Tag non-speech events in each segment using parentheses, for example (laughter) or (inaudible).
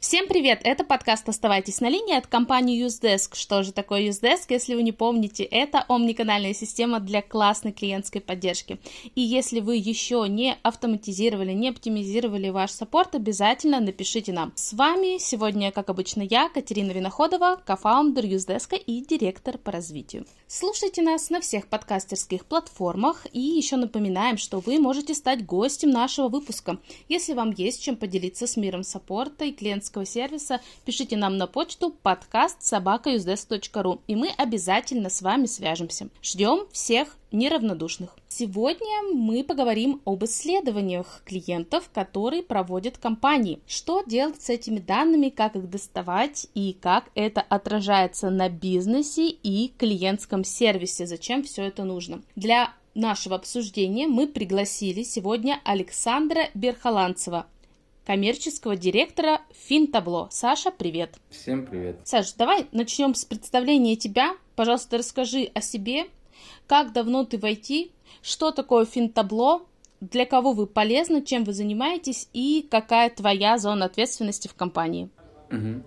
Всем привет! Это подкаст «Оставайтесь на линии» от компании UseDesk. Что же такое UseDesk, если вы не помните? Это омниканальная система для классной клиентской поддержки. И если вы еще не автоматизировали, не оптимизировали ваш саппорт, обязательно напишите нам. С вами сегодня, как обычно, я, Катерина Виноходова, кофаундер UseDesk и директор по развитию. Слушайте нас на всех подкастерских платформах и еще напоминаем, что вы можете стать гостем нашего выпуска. Если вам есть чем поделиться с миром саппорта и клиентской клиентского сервиса, пишите нам на почту подкаст собакаюздес.ру, и мы обязательно с вами свяжемся. Ждем всех неравнодушных. Сегодня мы поговорим об исследованиях клиентов, которые проводят компании. Что делать с этими данными, как их доставать и как это отражается на бизнесе и клиентском сервисе, зачем все это нужно. Для нашего обсуждения мы пригласили сегодня Александра Берхоланцева, коммерческого директора Финтабло. Саша, привет. Всем привет. Саша, давай начнем с представления тебя. Пожалуйста, расскажи о себе, как давно ты в IT, что такое Финтабло, для кого вы полезны, чем вы занимаетесь и какая твоя зона ответственности в компании. Угу.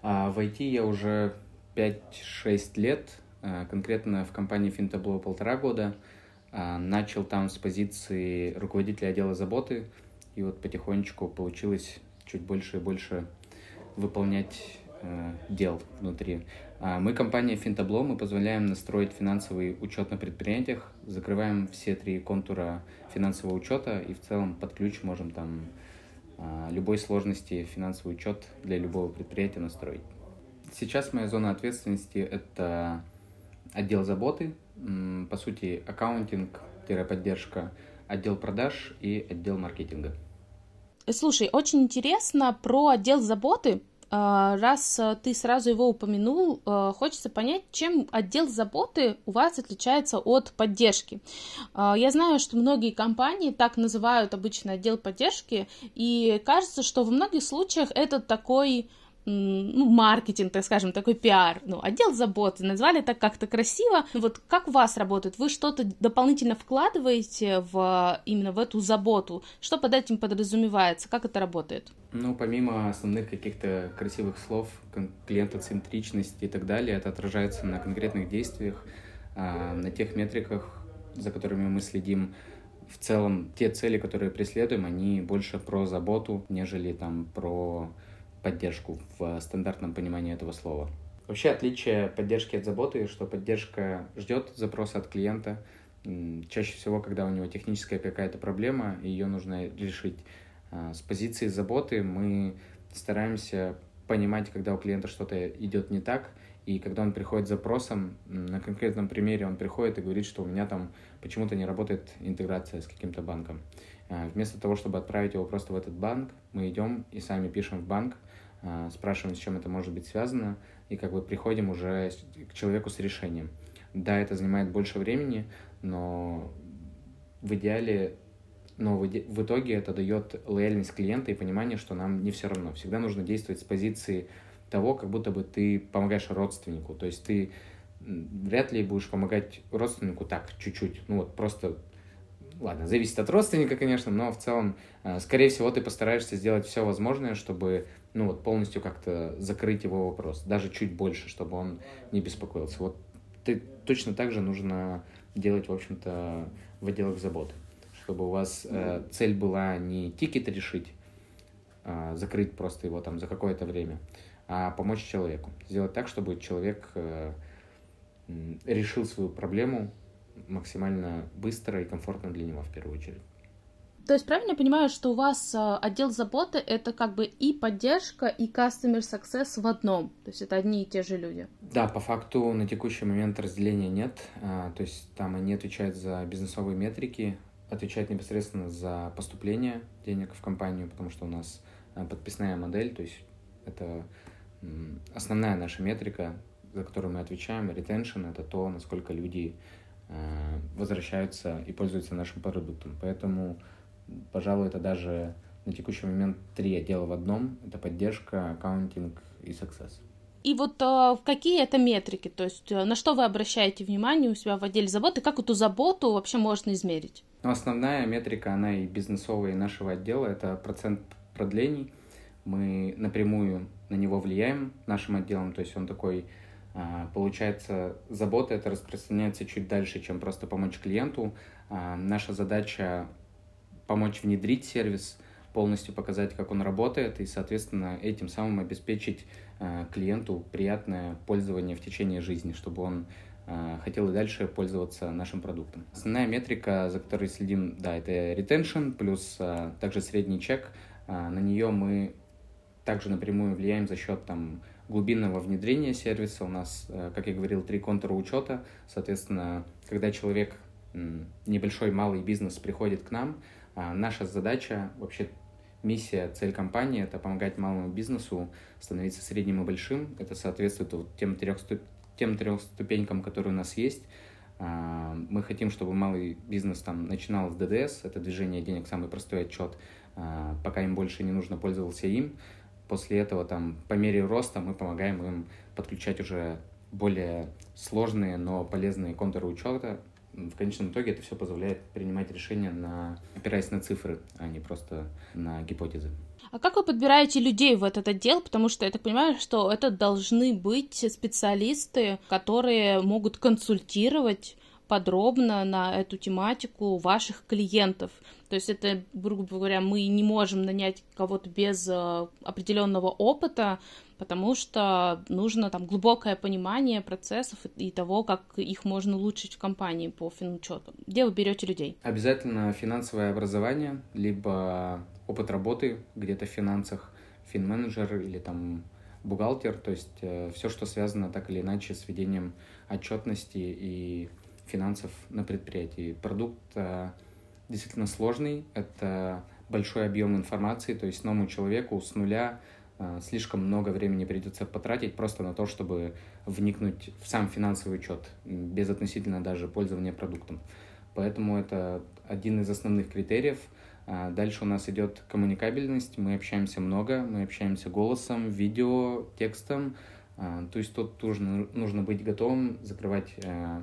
А, в IT я уже 5-6 лет, а, конкретно в компании Финтабло полтора года. А, начал там с позиции руководителя отдела заботы, и вот потихонечку получилось чуть больше и больше выполнять э, дел внутри. А мы компания Финтабло, мы позволяем настроить финансовый учет на предприятиях, закрываем все три контура финансового учета и в целом под ключ можем там э, любой сложности финансовый учет для любого предприятия настроить. Сейчас моя зона ответственности – это отдел заботы, по сути, аккаунтинг-поддержка, отдел продаж и отдел маркетинга. Слушай, очень интересно про отдел заботы. А, раз э, ты сразу его упомянул, э, хочется понять, чем отдел заботы у вас отличается от поддержки. А, я знаю, что многие компании так называют обычно отдел поддержки, и кажется, что в многих случаях это такой ну, маркетинг, так скажем, такой пиар, ну, отдел заботы, назвали так как-то красиво. Вот как у вас работает? Вы что-то дополнительно вкладываете в именно в эту заботу? Что под этим подразумевается? Как это работает? Ну, помимо основных каких-то красивых слов, клиентоцентричности и так далее, это отражается на конкретных действиях, а, на тех метриках, за которыми мы следим, в целом те цели, которые преследуем, они больше про заботу, нежели там про поддержку в стандартном понимании этого слова. Вообще отличие поддержки от заботы, что поддержка ждет запроса от клиента. Чаще всего, когда у него техническая какая-то проблема, ее нужно решить. А, с позиции заботы мы стараемся понимать, когда у клиента что-то идет не так, и когда он приходит с запросом, на конкретном примере он приходит и говорит, что у меня там почему-то не работает интеграция с каким-то банком. А, вместо того, чтобы отправить его просто в этот банк, мы идем и сами пишем в банк, спрашиваем, с чем это может быть связано, и как бы приходим уже к человеку с решением. Да, это занимает больше времени, но в идеале, но в, итоге это дает лояльность клиента и понимание, что нам не все равно. Всегда нужно действовать с позиции того, как будто бы ты помогаешь родственнику. То есть ты вряд ли будешь помогать родственнику так, чуть-чуть. Ну вот просто ладно, зависит от родственника, конечно, но в целом, а, скорее всего, ты постараешься сделать все возможное, чтобы ну вот полностью как-то закрыть его вопрос, даже чуть больше, чтобы он не беспокоился. Вот ты, точно так же нужно делать, в общем-то, в отделах заботы, чтобы у вас э, цель была не тикет решить, э, закрыть просто его там за какое-то время, а помочь человеку. Сделать так, чтобы человек э, решил свою проблему максимально быстро и комфортно для него в первую очередь. То есть правильно я понимаю, что у вас а, отдел заботы это как бы и поддержка, и customer success в одном? То есть это одни и те же люди? Да, по факту на текущий момент разделения нет. А, то есть там они отвечают за бизнесовые метрики, отвечают непосредственно за поступление денег в компанию, потому что у нас а, подписная модель, то есть это основная наша метрика, за которую мы отвечаем. Retention — это то, насколько люди возвращаются и пользуются нашим продуктом. Поэтому пожалуй, это даже на текущий момент три отдела в одном. Это поддержка, аккаунтинг и success. И вот э, какие это метрики? То есть э, на что вы обращаете внимание у себя в отделе заботы? Как эту заботу вообще можно измерить? Ну, основная метрика, она и бизнесовая, и нашего отдела, это процент продлений. мы напрямую на него влияем нашим отделом, то есть он такой, а, получается, забота это распространяется чуть дальше, чем просто помочь клиенту. А, наша задача помочь внедрить сервис, полностью показать, как он работает, и, соответственно, этим самым обеспечить а, клиенту приятное пользование в течение жизни, чтобы он хотел и дальше пользоваться нашим продуктом. Основная метрика, за которой следим, да, это retention, плюс также средний чек. На нее мы также напрямую влияем за счет там, глубинного внедрения сервиса. У нас, э, как я говорил, три контура учета. Соответственно, когда человек, небольшой малый бизнес приходит к нам, наша задача, вообще миссия, цель компании – это помогать малому бизнесу становиться средним и большим. Это соответствует вот тем, трех, тем трех ступенькам, которые у нас есть. А, мы хотим, чтобы малый бизнес там начинал с ДДС, это движение денег, самый простой отчет, а, пока им больше не нужно пользоваться им после этого там по мере роста мы помогаем им подключать уже более сложные, но полезные контуры учета. В конечном итоге это все позволяет принимать решения, на, опираясь на цифры, а не просто на гипотезы. А как вы подбираете людей в этот отдел? Потому что я так понимаю, что это должны быть специалисты, которые могут консультировать подробно на эту тематику ваших клиентов. То есть это, грубо говоря, мы не можем нанять кого-то без э, определенного опыта, потому что нужно там глубокое понимание процессов и того, как их можно улучшить в компании по финучету. Где вы берете людей? Обязательно финансовое образование, либо опыт работы где-то в финансах, финменеджер или там бухгалтер, то есть э, все, что связано так или иначе с ведением отчетности и финансов на предприятии. Продукт э, действительно сложный, это большой объем информации, то есть новому человеку с нуля э, слишком много времени придется потратить просто на то, чтобы вникнуть в сам финансовый учет, без относительно даже пользования продуктом. Поэтому это один из основных критериев. А дальше у нас идет коммуникабельность, мы общаемся много, мы общаемся голосом, видео, текстом. То есть тут нужно, нужно быть готовым закрывать э,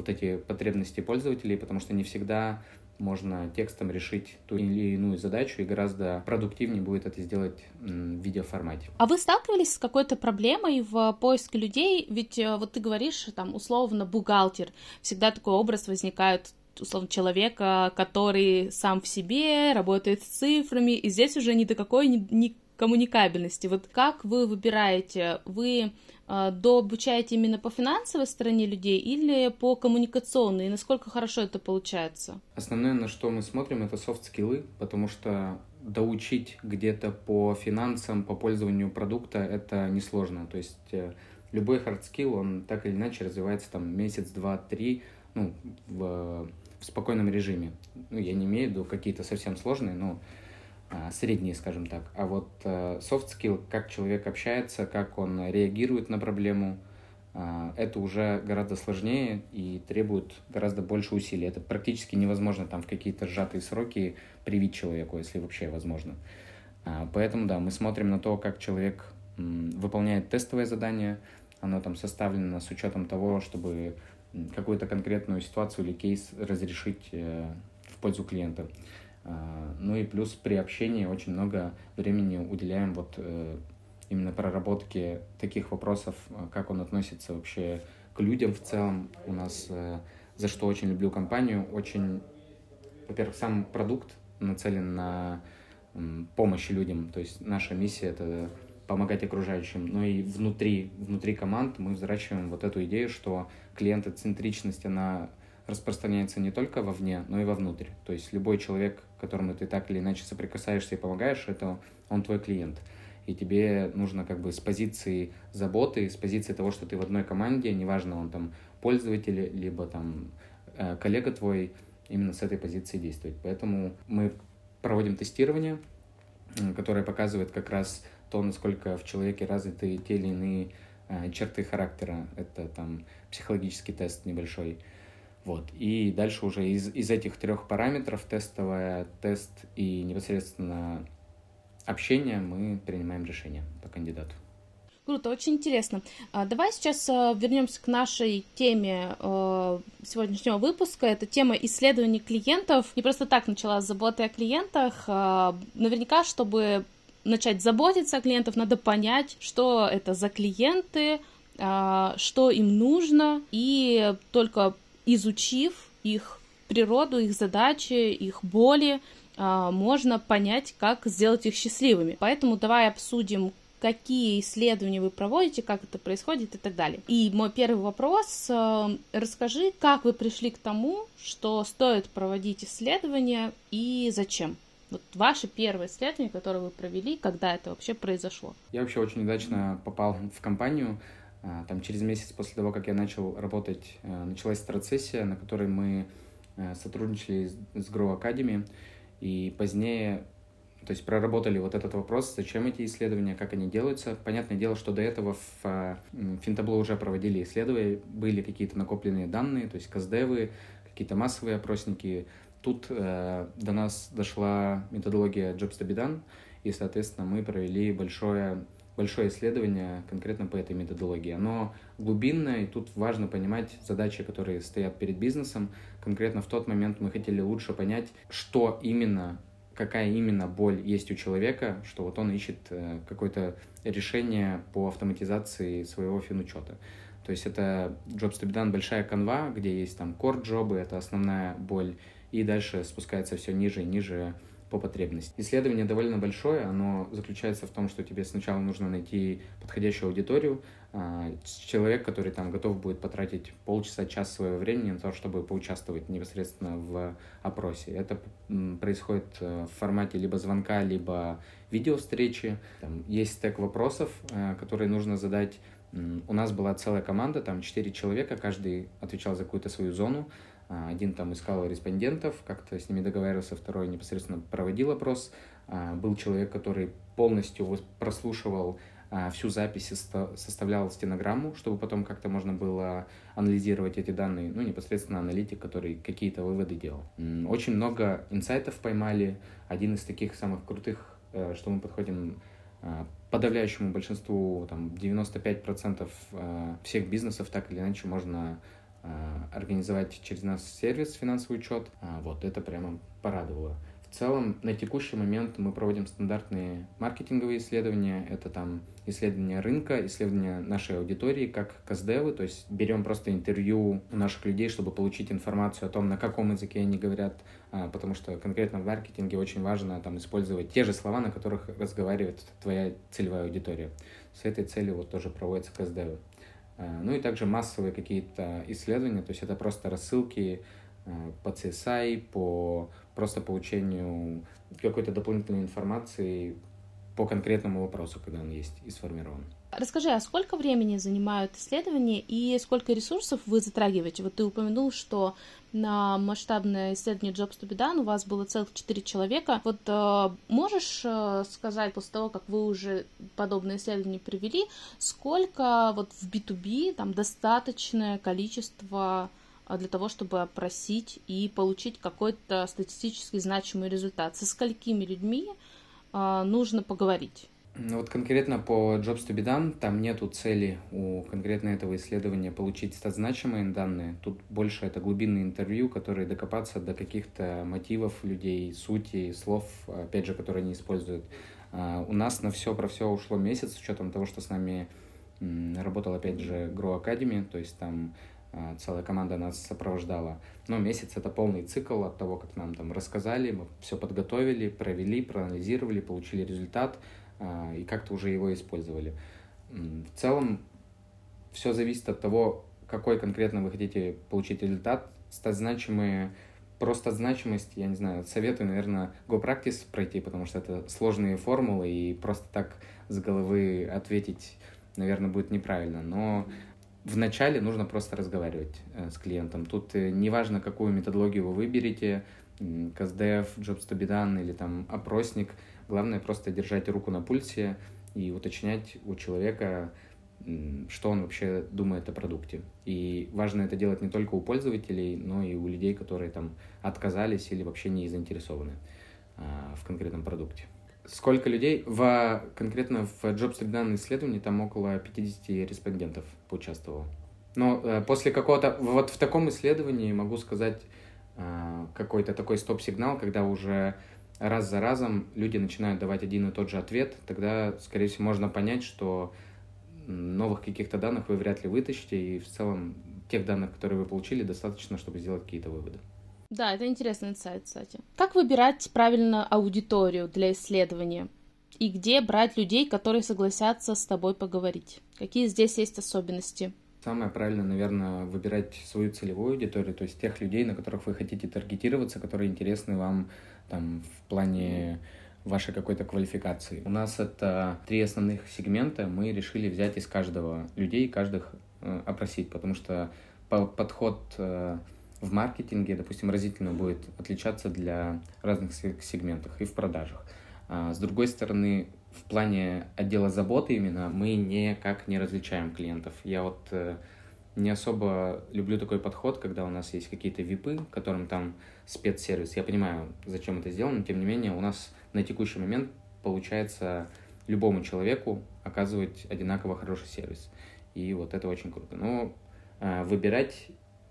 вот эти потребности пользователей, потому что не всегда можно текстом решить ту или иную задачу, и гораздо продуктивнее будет это сделать в видеоформате. А вы сталкивались с какой-то проблемой в поиске людей? Ведь э, вот ты говоришь, там, условно, бухгалтер. Всегда такой образ возникает условно, человека, который сам в себе, работает с цифрами, и здесь уже ни до какой ни, ни коммуникабельности. Вот как вы выбираете? Вы э, дообучаете именно по финансовой стороне людей или по коммуникационной? И насколько хорошо это получается? Основное, на что мы смотрим, это софт-скиллы, потому что доучить где-то по финансам, по пользованию продукта, это несложно. То есть э, любой skill, он так или иначе развивается там месяц, два, три, ну, в, в спокойном режиме. Ну, я не имею в виду какие-то совсем сложные, но а, средние, скажем так. А вот э, soft skill, как человек общается, как он реагирует на проблему, а, это уже гораздо сложнее и требует гораздо больше усилий. Это практически невозможно там в какие-то сжатые сроки привить человеку, если вообще возможно. А, поэтому, да, мы смотрим на то, как человек выполняет тестовое задание, оно там составлено с учетом того, чтобы какую-то конкретную ситуацию или кейс разрешить э, в пользу клиента. А, ну и плюс при общении очень много времени уделяем вот э, именно проработке таких вопросов, э, как он относится вообще к людям в целом. У нас, э, за что очень люблю компанию, очень, во-первых, сам продукт нацелен на помощь людям. То есть наша миссия — это помогать окружающим. Но и внутри, внутри команд мы взращиваем вот эту идею, что клиентоцентричность, она распространяется не только вовне, но и вовнутрь. То есть любой человек, которому ты так или иначе соприкасаешься и помогаешь, это он твой клиент. И тебе нужно как бы с позиции заботы, с позиции того, что ты в одной команде, неважно, он там пользователь, либо там э, коллега твой, именно с этой позиции действовать. Поэтому мы проводим тестирование, которое показывает как раз то, насколько в человеке развиты те или иные э, черты характера. Это там психологический тест небольшой. Вот. И дальше уже из, из этих трех параметров, тестовая, тест и непосредственно общение, мы принимаем решение по кандидату. Круто, очень интересно. А, давай сейчас а, вернемся к нашей теме а, сегодняшнего выпуска. Это тема исследований клиентов. Не просто так начала с заботы о клиентах. Наверняка, чтобы начать заботиться о клиентах, надо понять, что это за клиенты, что им нужно, и только изучив их природу, их задачи, их боли, а, можно понять, как сделать их счастливыми. Поэтому давай обсудим, какие исследования вы проводите, как это происходит и так далее. И мой первый вопрос, а, расскажи, как вы пришли к тому, что стоит проводить исследования и зачем? Вот ваше первое исследование, которое вы провели, когда это вообще произошло? Я вообще очень удачно попал в компанию. А, там через месяц после того, как я начал работать, началась страцессия, на которой мы сотрудничали с Grow Academy. И позднее, то есть проработали вот этот вопрос, зачем эти исследования, как они делаются. Понятное дело, что до этого в Финтабло уже проводили исследования, были какие-то накопленные данные, то есть КСДВы, какие-то массовые опросники. Тут э, до нас дошла методология be done, и, соответственно, мы провели большое большое исследование конкретно по этой методологии. Оно глубинное, и тут важно понимать задачи, которые стоят перед бизнесом. Конкретно в тот момент мы хотели лучше понять, что именно, какая именно боль есть у человека, что вот он ищет э, какое-то решение по автоматизации своего финучета. То есть это Jobs to be done большая канва, где есть там core джобы, это основная боль, и дальше спускается все ниже и ниже по потребности. Исследование довольно большое, оно заключается в том, что тебе сначала нужно найти подходящую аудиторию, а, человек, который там готов будет потратить полчаса, час своего времени на то, чтобы поучаствовать непосредственно в опросе. Это происходит э, в формате либо звонка, либо видео-встречи. Там есть стек вопросов, э, которые нужно задать. У нас была целая команда, там четыре человека, каждый отвечал за какую-то свою зону. А, один там искал респондентов, как-то с ними договаривался, второй непосредственно проводил опрос. А, был человек, который полностью прослушивал а, всю запись, составлял стенограмму, чтобы потом как-то можно было анализировать эти данные, ну, непосредственно аналитик, который какие-то выводы делал. Очень много инсайтов поймали. Один из таких самых крутых, э, что мы подходим подавляющему большинству, там, 95% э, всех бизнесов так или иначе можно организовать через нас сервис финансовый учет. А, вот это прямо порадовало. В целом, на текущий момент мы проводим стандартные маркетинговые исследования. Это там исследования рынка, исследования нашей аудитории, как каздевы, то есть берем просто интервью у наших людей, чтобы получить информацию о том, на каком языке они говорят, а, потому что конкретно в маркетинге очень важно там использовать те же слова, на которых разговаривает твоя целевая аудитория. С этой целью вот тоже проводятся каздевы. Э, ну и также массовые какие-то исследования, то есть это просто рассылки э, по CSI, по просто получению какой-то дополнительной информации по конкретному вопросу, когда он есть и сформирован. Расскажи, а сколько времени занимают исследования и сколько ресурсов вы затрагиваете? Вот ты упомянул, что на масштабное исследование Jobs to be done у вас было целых четыре человека. Вот э, можешь э, сказать, после того, как вы уже подобное исследование привели, сколько вот в B2B там достаточное количество э, для того, чтобы опросить и получить какой-то статистически значимый результат? Со сколькими людьми э, нужно поговорить? Ну, вот конкретно по Jobs to be done, там нету цели у конкретно этого исследования получить статзначимые данные. Тут больше это глубинные интервью, которые докопаться до каких-то мотивов людей, сути, слов, опять же, которые они используют. А у нас на все про все ушло месяц, с учетом того, что с нами работал, опять же, Grow Academy, то есть там а, целая команда нас сопровождала. Но месяц это полный цикл от того, как нам там рассказали, мы все подготовили, провели, проанализировали, получили результат – и как-то уже его использовали. В целом, все зависит от того, какой конкретно вы хотите получить результат. Стать значимые, просто значимость, я не знаю, советую, наверное, GoPractice пройти, потому что это сложные формулы, и просто так с головы ответить, наверное, будет неправильно. Но вначале нужно просто разговаривать э, с клиентом. Тут э, неважно, какую методологию вы выберете, CastDev, Jobs to be done или там опросник – Главное просто держать руку на пульсе и уточнять у человека, что он вообще думает о продукте. И важно это делать не только у пользователей, но и у людей, которые там отказались или вообще не заинтересованы а, в конкретном продукте. Сколько людей? В, конкретно в Jobs данном исследовании там около 50 респондентов поучаствовало. Но э, после какого-то... Вот в таком исследовании могу сказать э, какой-то такой стоп-сигнал, когда уже раз за разом люди начинают давать один и тот же ответ, тогда, скорее всего, можно понять, что новых каких-то данных вы вряд ли вытащите, и в целом тех данных, которые вы получили, достаточно, чтобы сделать какие-то выводы. Да, это интересный инсайт, кстати. Как выбирать правильно аудиторию для исследования? И где брать людей, которые согласятся с тобой поговорить? Какие здесь есть особенности? Самое правильное, наверное, выбирать свою целевую аудиторию, то есть тех людей, на которых вы хотите таргетироваться, которые интересны вам там, в плане вашей какой-то квалификации. У нас это три основных сегмента. Мы решили взять из каждого людей, каждых э, опросить, потому что подход э, в маркетинге, допустим, разительно будет отличаться для разных сегментов и в продажах. А с другой стороны, в плане отдела заботы именно мы никак не различаем клиентов. Я вот э, не особо люблю такой подход, когда у нас есть какие-то випы, которым там спецсервис. Я понимаю, зачем это сделано, но тем не менее у нас на текущий момент получается любому человеку оказывать одинаково хороший сервис. И вот это очень круто. Но э, выбирать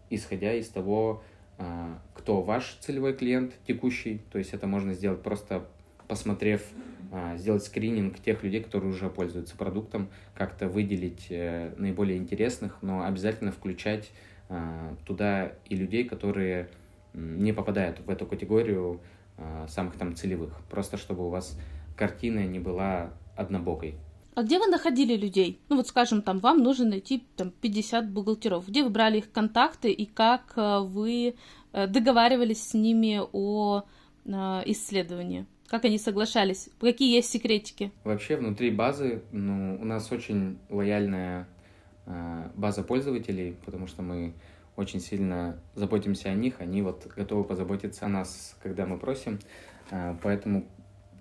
исходя из того, а, кто ваш целевой клиент текущий. То есть это можно сделать просто посмотрев, а, сделать скрининг тех людей, которые уже пользуются продуктом, как-то выделить э, наиболее интересных, но обязательно включать а, туда и людей, которые не попадают в эту категорию самых там целевых. Просто чтобы у вас картина не была однобокой. А где вы находили людей? Ну вот, скажем, там вам нужно найти там 50 бухгалтеров. Где вы брали их контакты и как э, вы э, договаривались с ними о э, исследовании? Как они соглашались? Какие есть секретики? Вообще внутри базы ну, у нас очень лояльная база пользователей, потому что мы очень сильно заботимся о них, они вот готовы позаботиться о нас, когда мы просим. Поэтому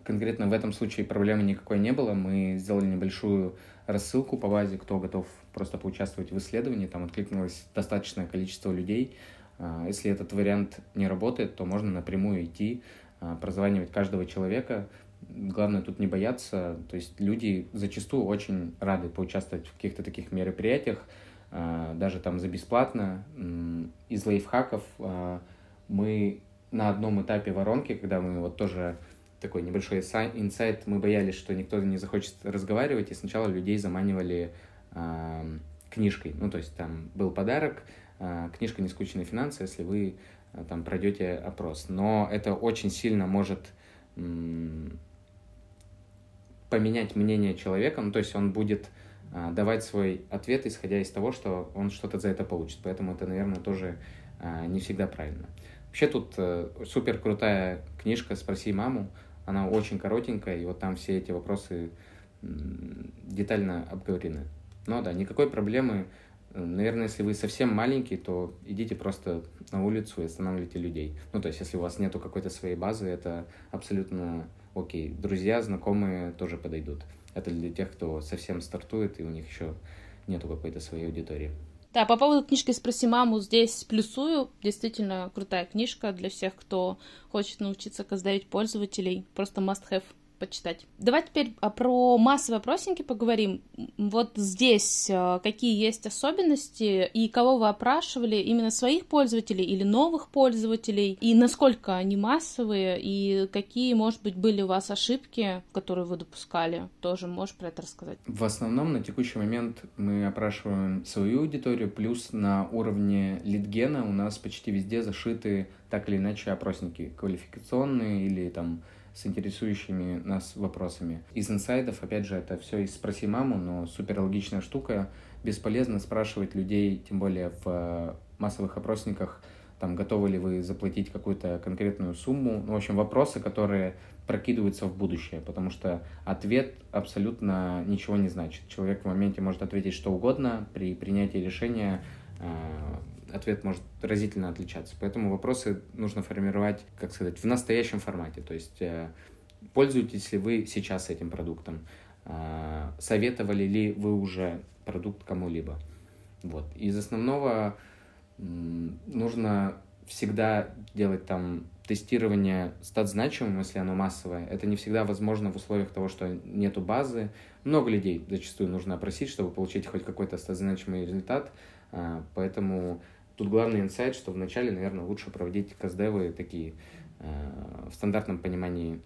конкретно в этом случае проблемы никакой не было. Мы сделали небольшую рассылку по базе, кто готов просто поучаствовать в исследовании. Там откликнулось достаточное количество людей. А, если этот вариант не работает, то можно напрямую идти, а, прозванивать каждого человека. Главное тут не бояться. То есть люди зачастую очень рады поучаствовать в каких-то таких мероприятиях, а, даже там за бесплатно. Из лайфхаков мы на одном этапе воронки, когда мы вот тоже такой небольшой инсайт. Мы боялись, что никто не захочет разговаривать, и сначала людей заманивали э, книжкой. Ну, то есть там был подарок, э, книжка «Нескучные финансы», если вы э, там пройдете опрос. Но это очень сильно может э, поменять мнение человека, ну, то есть он будет э, давать свой ответ, исходя из того, что он что-то за это получит. Поэтому это, наверное, тоже э, не всегда правильно. Вообще тут э, супер крутая книжка «Спроси маму», она очень коротенькая, и вот там все эти вопросы детально обговорены. Но да, никакой проблемы. Наверное, если вы совсем маленький, то идите просто на улицу и останавливайте людей. Ну, то есть, если у вас нету какой-то своей базы, это абсолютно окей. Друзья, знакомые тоже подойдут. Это для тех, кто совсем стартует, и у них еще нету какой-то своей аудитории. Да, по поводу книжки «Спроси маму» здесь плюсую. Действительно крутая книжка для всех, кто хочет научиться каздавить пользователей. Просто must-have почитать. Давай теперь а, про массовые опросники поговорим. Вот здесь а, какие есть особенности и кого вы опрашивали, именно своих пользователей или новых пользователей, и насколько они массовые, и какие, может быть, были у вас ошибки, которые вы допускали, тоже можешь про это рассказать? В основном на текущий момент мы опрашиваем свою аудиторию, плюс на уровне лидгена у нас почти везде зашиты так или иначе опросники квалификационные или там с интересующими нас вопросами. Из инсайдов, опять же, это все из «Спроси маму», но супер логичная штука. Бесполезно спрашивать людей, тем более в э, массовых опросниках, там, готовы ли вы заплатить какую-то конкретную сумму. Ну, в общем, вопросы, которые прокидываются в будущее, потому что ответ абсолютно ничего не значит. Человек в моменте может ответить что угодно, при принятии решения э, ответ может разительно отличаться. Поэтому вопросы нужно формировать, как сказать, в настоящем формате. То есть э, пользуетесь ли вы сейчас этим продуктом, э, советовали ли вы уже продукт кому-либо. Вот. Из основного нужно всегда делать там тестирование стат значимым, если оно массовое. Это не всегда возможно в условиях того, что нету базы. Много людей зачастую нужно опросить, чтобы получить хоть какой-то стат значимый результат. Э, поэтому Тут главный инсайт, что вначале, наверное, лучше проводить каздевы такие в стандартном понимании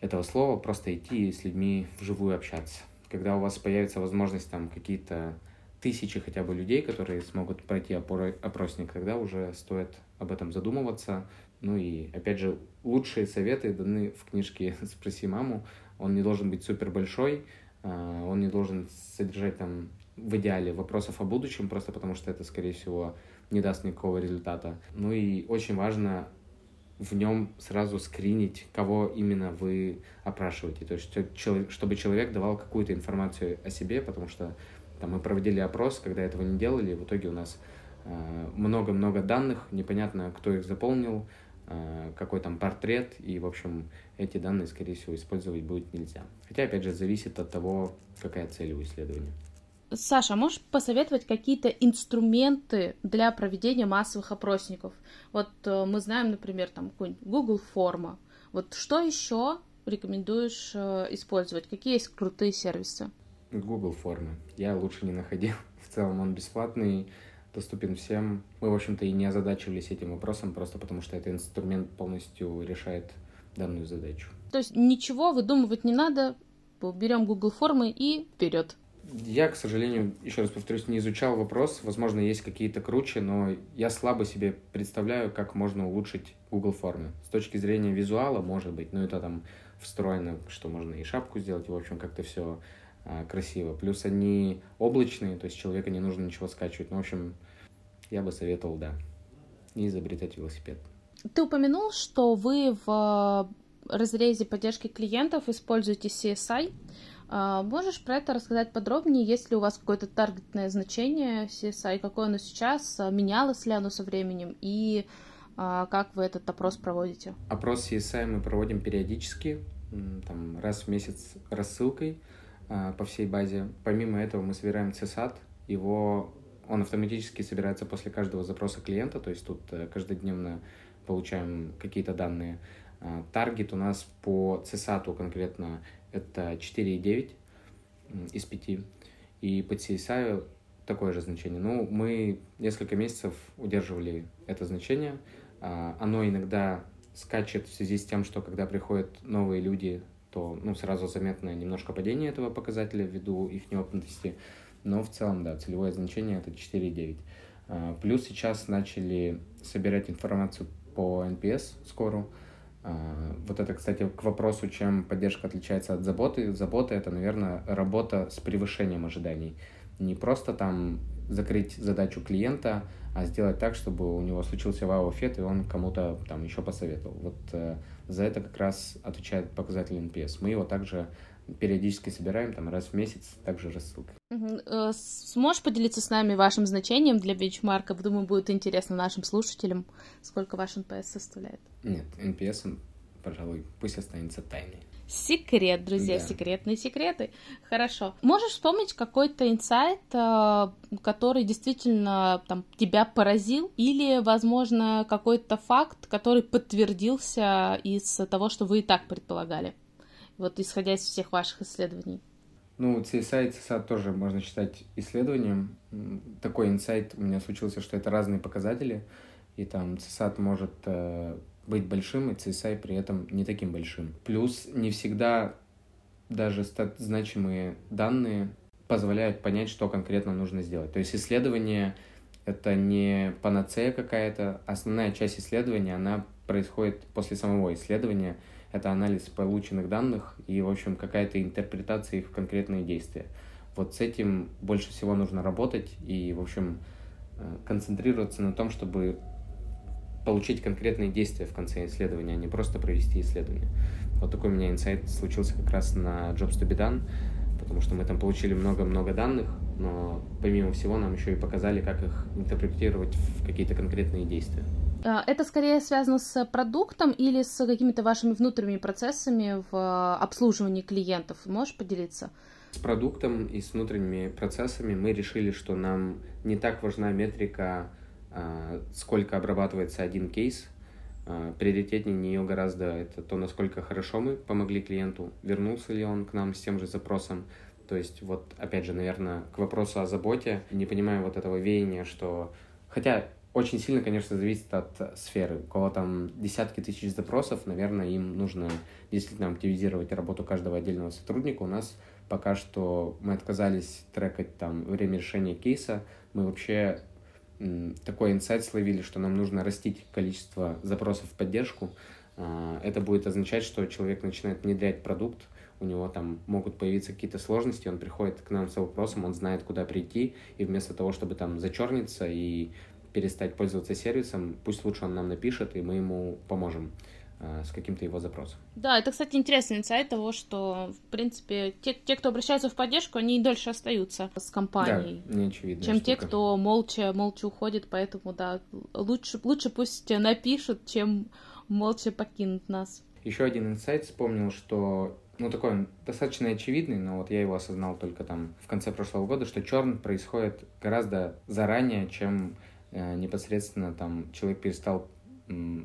этого слова просто идти с людьми вживую общаться. Когда у вас появится возможность там какие-то тысячи хотя бы людей, которые смогут пройти опросник, тогда уже стоит об этом задумываться. Ну и, опять же, лучшие советы даны в книжке (laughs) «Спроси маму». Он не должен быть супер большой, а, он не должен содержать там в идеале вопросов о будущем, просто потому что это, скорее всего, не даст никакого результата. Ну и очень важно в нем сразу скринить, кого именно вы опрашиваете. То есть, чтобы человек давал какую-то информацию о себе, потому что там, мы проводили опрос, когда этого не делали, в итоге у нас э, много-много э, данных, непонятно, кто их заполнил, э, какой там портрет, и, в общем, эти данные, скорее всего, использовать будет нельзя. Хотя, опять же, зависит от того, какая цель у исследования. Саша, можешь посоветовать какие-то инструменты для проведения массовых опросников? Вот э, мы знаем, например, там какой-нибудь Google форма. Вот что еще рекомендуешь э, использовать? Какие есть крутые сервисы? Google формы. Я лучше не находил. (laughs) В целом он бесплатный, доступен всем. Мы, в общем-то, и не озадачивались этим вопросом, просто потому что этот инструмент полностью решает данную задачу. То есть ничего выдумывать не надо, берем Google формы и вперед. Я, к сожалению, еще раз повторюсь, не изучал вопрос. Возможно, есть какие-то круче, но я слабо себе представляю, как можно улучшить Google формы. С точки зрения визуала, может быть, но это там встроено, что можно и шапку сделать, в общем, как-то все а, красиво. Плюс они облачные, то есть человека не нужно ничего скачивать. Ну, в общем, я бы советовал, да, не изобретать велосипед. Ты упомянул, что вы в разрезе поддержки клиентов используете CSI. А, можешь про это рассказать подробнее? Есть ли у вас какое-то таргетное значение CSI? Какое оно сейчас? Менялось ли оно со временем? И а, как вы этот опрос проводите? Опрос CSI мы проводим периодически, там, раз в месяц рассылкой а, по всей базе. Помимо этого мы собираем CSAT. Его он автоматически собирается после каждого запроса клиента, то есть тут э, каждодневно получаем какие-то данные. Таргет у нас по CSAT конкретно это 4,9 из 5. И по CSI такое же значение. Ну, мы несколько месяцев удерживали это значение. А, оно иногда скачет в связи с тем, что когда приходят новые люди, то ну, сразу заметно немножко падение этого показателя ввиду их неопытности. Но в целом, да, целевое значение это 4,9. А, плюс сейчас начали собирать информацию по NPS скору. А, вот это, кстати, к вопросу, чем поддержка отличается от заботы. Забота — это, наверное, работа с превышением ожиданий. Не просто там закрыть задачу клиента, а сделать так, чтобы у него случился вау-эффект, и он кому-то там еще посоветовал. Вот э, за это как раз отвечает показатель NPS. Мы его также периодически собираем, там раз в месяц, также рассылкой. Угу. Сможешь поделиться с нами вашим значением для бенчмарка? Думаю, будет интересно нашим слушателям, сколько ваш NPS составляет. Нет, NPS, пожалуй, пусть останется тайной. Секрет, друзья, да. секретные секреты. Хорошо. Можешь вспомнить какой-то инсайт, э, который действительно там, тебя поразил, или, возможно, какой-то факт, который подтвердился из того, что вы и так предполагали? Вот исходя из всех ваших исследований. Ну, CSI и CSAT тоже можно считать исследованием. Такой инсайт у меня случился, что это разные показатели, и там CSAT может э, быть большим, и CSI при этом не таким большим. Плюс не всегда даже стат значимые данные позволяют понять, что конкретно нужно сделать. То есть исследование — это не панацея какая-то. Основная часть исследования, она происходит после самого исследования. Это анализ полученных данных и, в общем, какая-то интерпретация их в конкретные действия. Вот с этим больше всего нужно работать и, в общем, э, концентрироваться на том, чтобы получить конкретные действия в конце исследования, а не просто провести исследование. Вот такой у меня инсайт случился как раз на Jobs to be done, потому что мы там получили много-много данных, но помимо всего нам еще и показали, как их интерпретировать в какие-то конкретные действия. А, это скорее связано с продуктом или с какими-то вашими внутренними процессами в обслуживании клиентов? Можешь поделиться? С продуктом и с внутренними процессами мы решили, что нам не так важна метрика а, сколько обрабатывается один кейс. А, приоритетнее нее гораздо это то, насколько хорошо мы помогли клиенту, вернулся ли он к нам с тем же запросом. То есть вот, опять же, наверное, к вопросу о заботе, не понимаю вот этого веяния, что... Хотя очень сильно, конечно, зависит от сферы. У кого там десятки тысяч запросов, наверное, им нужно действительно активизировать работу каждого отдельного сотрудника. У нас пока что мы отказались трекать там время решения кейса. Мы вообще такой инсайт словили, что нам нужно растить количество запросов в поддержку. А, это будет означать, что человек начинает внедрять продукт, у него там могут появиться какие-то сложности, он приходит к нам с вопросом, он знает, куда прийти, и вместо того, чтобы там зачерниться и перестать пользоваться сервисом, пусть лучше он нам напишет, и мы ему поможем э, с каким-то его запросом. Да, это, кстати, интересный инсайт того, что, в принципе, те, те, кто обращаются в поддержку, они дольше остаются с компанией, да, чем штука. те, кто молча, молча уходит, поэтому, да, лучше, лучше пусть напишут, чем молча покинут нас. Еще один инсайт вспомнил, что ну, такой он достаточно очевидный, но вот я его осознал только там в конце прошлого года, что черн происходит гораздо заранее, чем непосредственно там человек перестал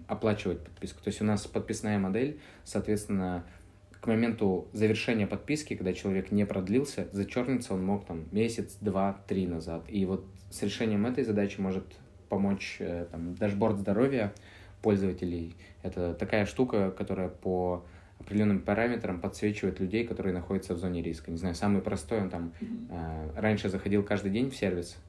оплачивать подписку. То есть у нас подписная модель, соответственно, к моменту завершения подписки, когда человек не продлился, зачерниться он мог там месяц, два, три назад. И вот с решением этой задачи может помочь э, там, дашборд здоровья пользователей. Это такая штука, которая по определенным параметрам подсвечивает людей, которые находятся в зоне риска. Не знаю, самый простой, он там э, раньше заходил каждый день в сервис, э,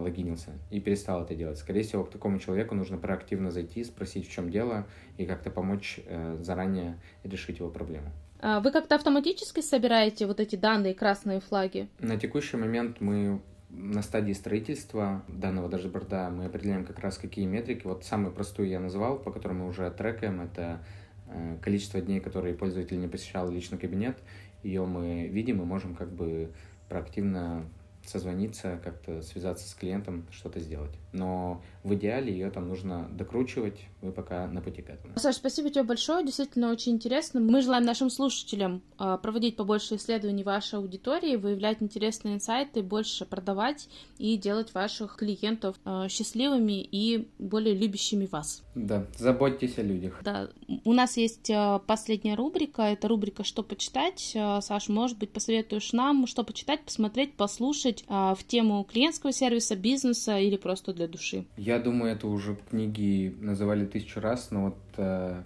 логинился и перестал это делать. Скорее всего, к такому человеку нужно проактивно зайти, спросить, в чем дело, и как-то помочь э, заранее решить его проблему. А вы как-то автоматически собираете вот эти данные, красные флаги? На текущий момент мы на стадии строительства данного дашборда мы определяем как раз какие метрики. Вот самую простую я назвал, по которой мы уже трекаем, это э, количество дней, которые пользователь не посещал личный кабинет. Ее мы видим и можем как бы проактивно созвониться, как-то связаться с клиентом, что-то сделать. Но в идеале ее там нужно докручивать, вы пока на пути к этому. Саш, спасибо тебе большое, действительно очень интересно. Мы желаем нашим слушателям а, проводить побольше исследований вашей аудитории, выявлять интересные инсайты, больше продавать и делать ваших клиентов а, счастливыми и более любящими вас. Да, заботьтесь о людях. Да, у нас есть а, последняя рубрика, это рубрика «Что почитать?». Саш, может быть, посоветуешь нам, что почитать, посмотреть, послушать в тему клиентского сервиса, бизнеса или просто для души? Я думаю, это уже книги называли тысячу раз, но вот э,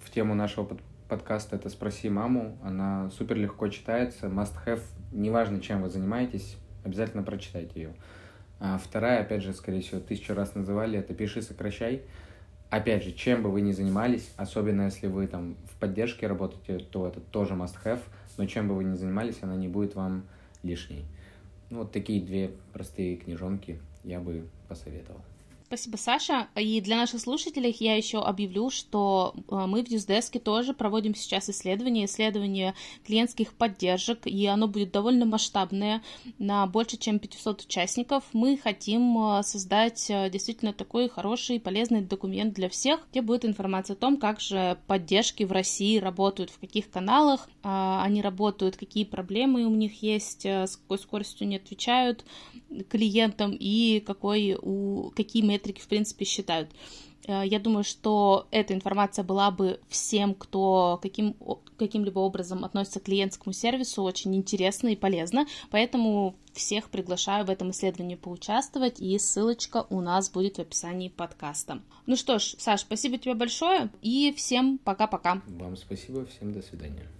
в тему нашего под подкаста это «Спроси маму». Она супер легко читается, must have. Неважно, чем вы занимаетесь, обязательно прочитайте ее. А вторая, опять же, скорее всего, тысячу раз называли, это «Пиши, сокращай». Опять же, чем бы вы ни занимались, особенно если вы там в поддержке работаете, то это тоже must have, но чем бы вы ни занимались, она не будет вам лишней. Ну, вот такие две простые книжонки я бы посоветовал. Спасибо, Саша. И для наших слушателей я еще объявлю, что э, мы в Юздеске тоже проводим сейчас исследование, исследование клиентских поддержек, и оно будет довольно масштабное, на больше, чем 500 участников. Мы хотим э, создать э, действительно такой хороший и полезный документ для всех, где будет информация о том, как же поддержки в России работают, в каких каналах они работают, какие проблемы у них есть, с какой скоростью они отвечают клиентам и какой у, какие метрики, в принципе, считают. Э, я думаю, что эта информация была бы всем, кто каким, каким-либо образом относится к клиентскому сервису, очень интересна и полезна. Поэтому всех приглашаю в этом исследовании поучаствовать, и ссылочка у нас будет в описании подкаста. Ну что ж, Саш, спасибо тебе большое, и всем пока-пока. Вам спасибо, всем до свидания.